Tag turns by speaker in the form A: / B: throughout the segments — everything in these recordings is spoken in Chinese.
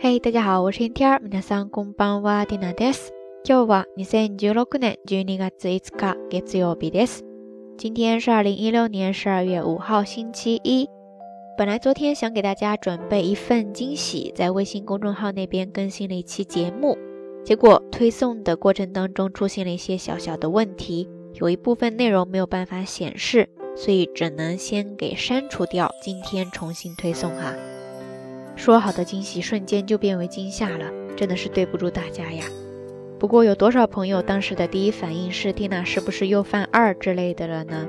A: 嘿，大家好，我是天天儿。皆さんこんばんは、ティナです。今日は二千十六年十二月五日、月曜日です。今天是二零一六年十二月五号，星期一。本来昨天想给大家准备一份惊喜，在微信公众号那边更新了一期节目，结果推送的过程当中出现了一些小小的问题，有一部分内容没有办法显示，所以只能先给删除掉。今天重新推送哈。 说好的惊喜瞬间就变为惊吓了，真的是对不住大家呀。不过有多少朋友当时的第一反应是缇娜是不是又犯二之类的了呢？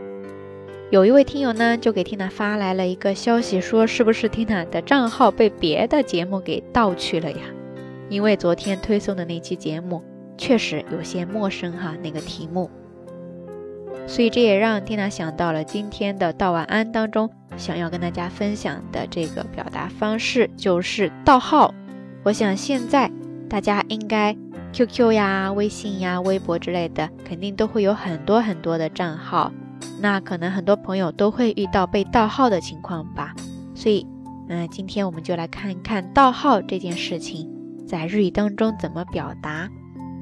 A: 有一位听友呢就给缇娜发来了一个消息，说是不是缇娜的账号被别的节目给盗去了呀？因为昨天推送的那期节目确实有些陌生哈，那个题目。所以这也让缇娜想到了今天的道晚安当中。想要跟大家分享的这个表达方式就是盗号。我想现在大家应该 QQ 呀、微信呀、微博之类的，肯定都会有很多很多的账号。那可能很多朋友都会遇到被盗号的情况吧。所以，嗯，今天我们就来看一看盗号这件事情在日语当中怎么表达。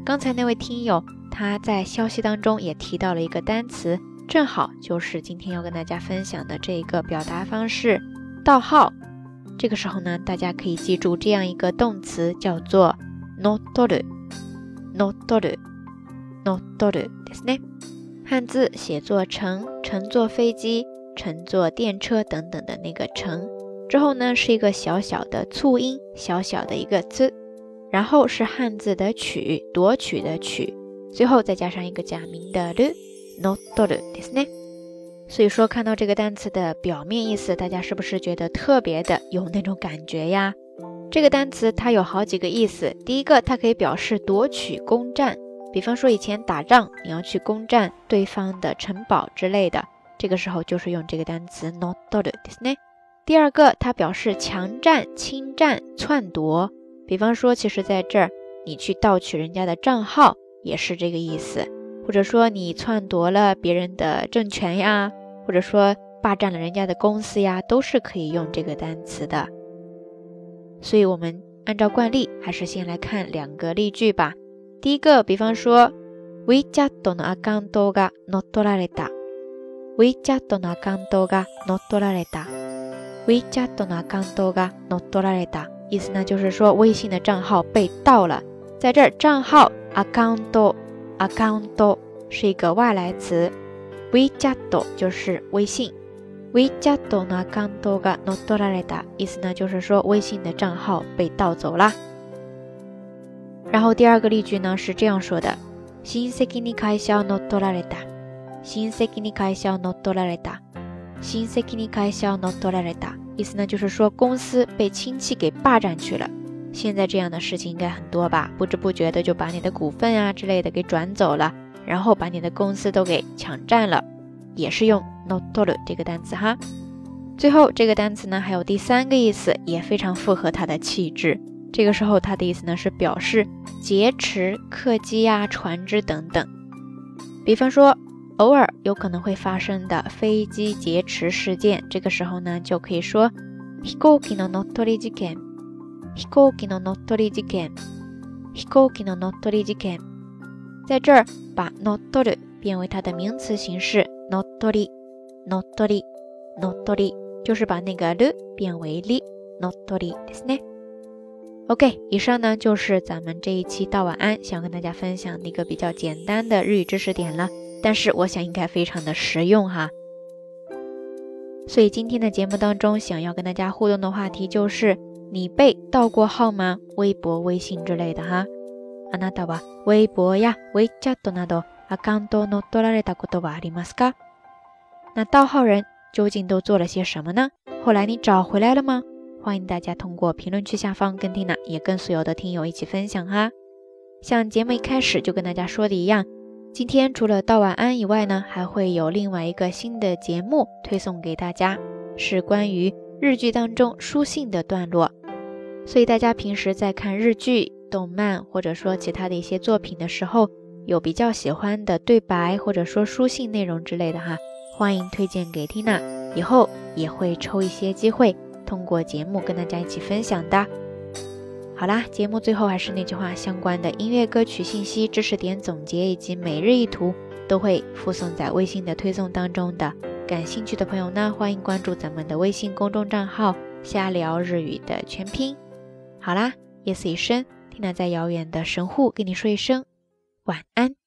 A: 刚才那位听友他在消息当中也提到了一个单词。正好就是今天要跟大家分享的这个表达方式，盗号。这个时候呢，大家可以记住这样一个动词，叫做 “notoru”，“notoru”，“notoru” ですね。汉字写作乘，乘坐飞机、乘坐电车等等的那个乘，之后呢是一个小小的促音，小小的一个 z， 然后是汉字的取，夺取的取，最后再加上一个假名的 l。not do ですね。所以说，看到这个单词的表面意思，大家是不是觉得特别的有那种感觉呀？这个单词它有好几个意思。第一个，它可以表示夺取、攻占，比方说以前打仗，你要去攻占对方的城堡之类的，这个时候就是用这个单词 not do ですね。第二个，它表示强占、侵占、篡夺， 比方说，其实在这儿你去盗取人家的账号，也是这个意思。或者说你篡夺了别人的政权呀，或者说霸占了人家的公司呀，都是可以用这个单词的。所以，我们按照惯例，还是先来看两个例句吧。第一个，比方说，WeChat のアカウントが乗っ取られた。WeChat のアカウントが乗っ取られた。WeChat のアカウントが乗っ取られた。 意思呢，就是说微信的账号被盗了。在这儿，账号 account。account 是一个外来词，WeChat 就是微信，WeChat のアカウントが乗っ取られた，意思呢就是说微信的账号被盗走了。然后第二个例句呢是这样说的：親戚に会社を乗っ取られた。親戚に会社を乗っ取られた。親戚に会社を乗っ取られた。 意思呢就是说公司被亲戚给霸占去了。现在这样的事情应该很多吧？不知不觉的就把你的股份啊之类的给转走了，然后把你的公司都给抢占了，也是用 notoru 这个单词哈。最后这个单词呢还有第三个意思，也非常符合它的气质。这个时候它的意思呢是表示劫持客机呀、船只等等。比方说偶尔有可能会发生的飞机劫持事件，这个时候呢就可以说 hikoki no notori jiken。飛行機の乗っ取り事件。飛行機の乗っ取り事件。在这儿把乗っ取る变为它的名词形式乗っ取り、乗っ取り、乗っ取り，就是把那个る变为り、乗っ取りですね。OK，以上呢就是咱们这一期道晚安想跟大家分享的一个比较简单的日语知识点了， 但是我想应该非常的实用哈。所以今天的节目当中想要跟大家互动的话题就是。你被盗过号吗？微博、微信之类的哈。あなたは微博や微チャットなどアカウントを乗っ取られたことはありますか？那盗号人究竟都做了些什么呢？后来你找回来了吗？欢迎大家通过评论区下方跟缇娜，也跟所有的听友一起分享哈。像节目一开始就跟大家说的一样， 今天除了道晚安以外呢，还会有另外一个新的节目推送给大家，是关于日剧当中书信的段落。所以大家平时在看日剧、动漫，或者说其他的一些作品的时候，有比较喜欢的对白，或者说书信内容之类的哈，欢迎推荐给缇娜，以后也会抽一些机会，通过节目跟大家一起分享的。好啦，节目最后还是那句话，相关的音乐歌曲信息、知识点总结以及每日一图都会附送在微信的推送当中的。感兴趣的朋友呢，欢迎关注咱们的微信公众账号“瞎聊日语”的全拼。好啦，夜色已深，听娜在遥远的神户跟你说一声晚安。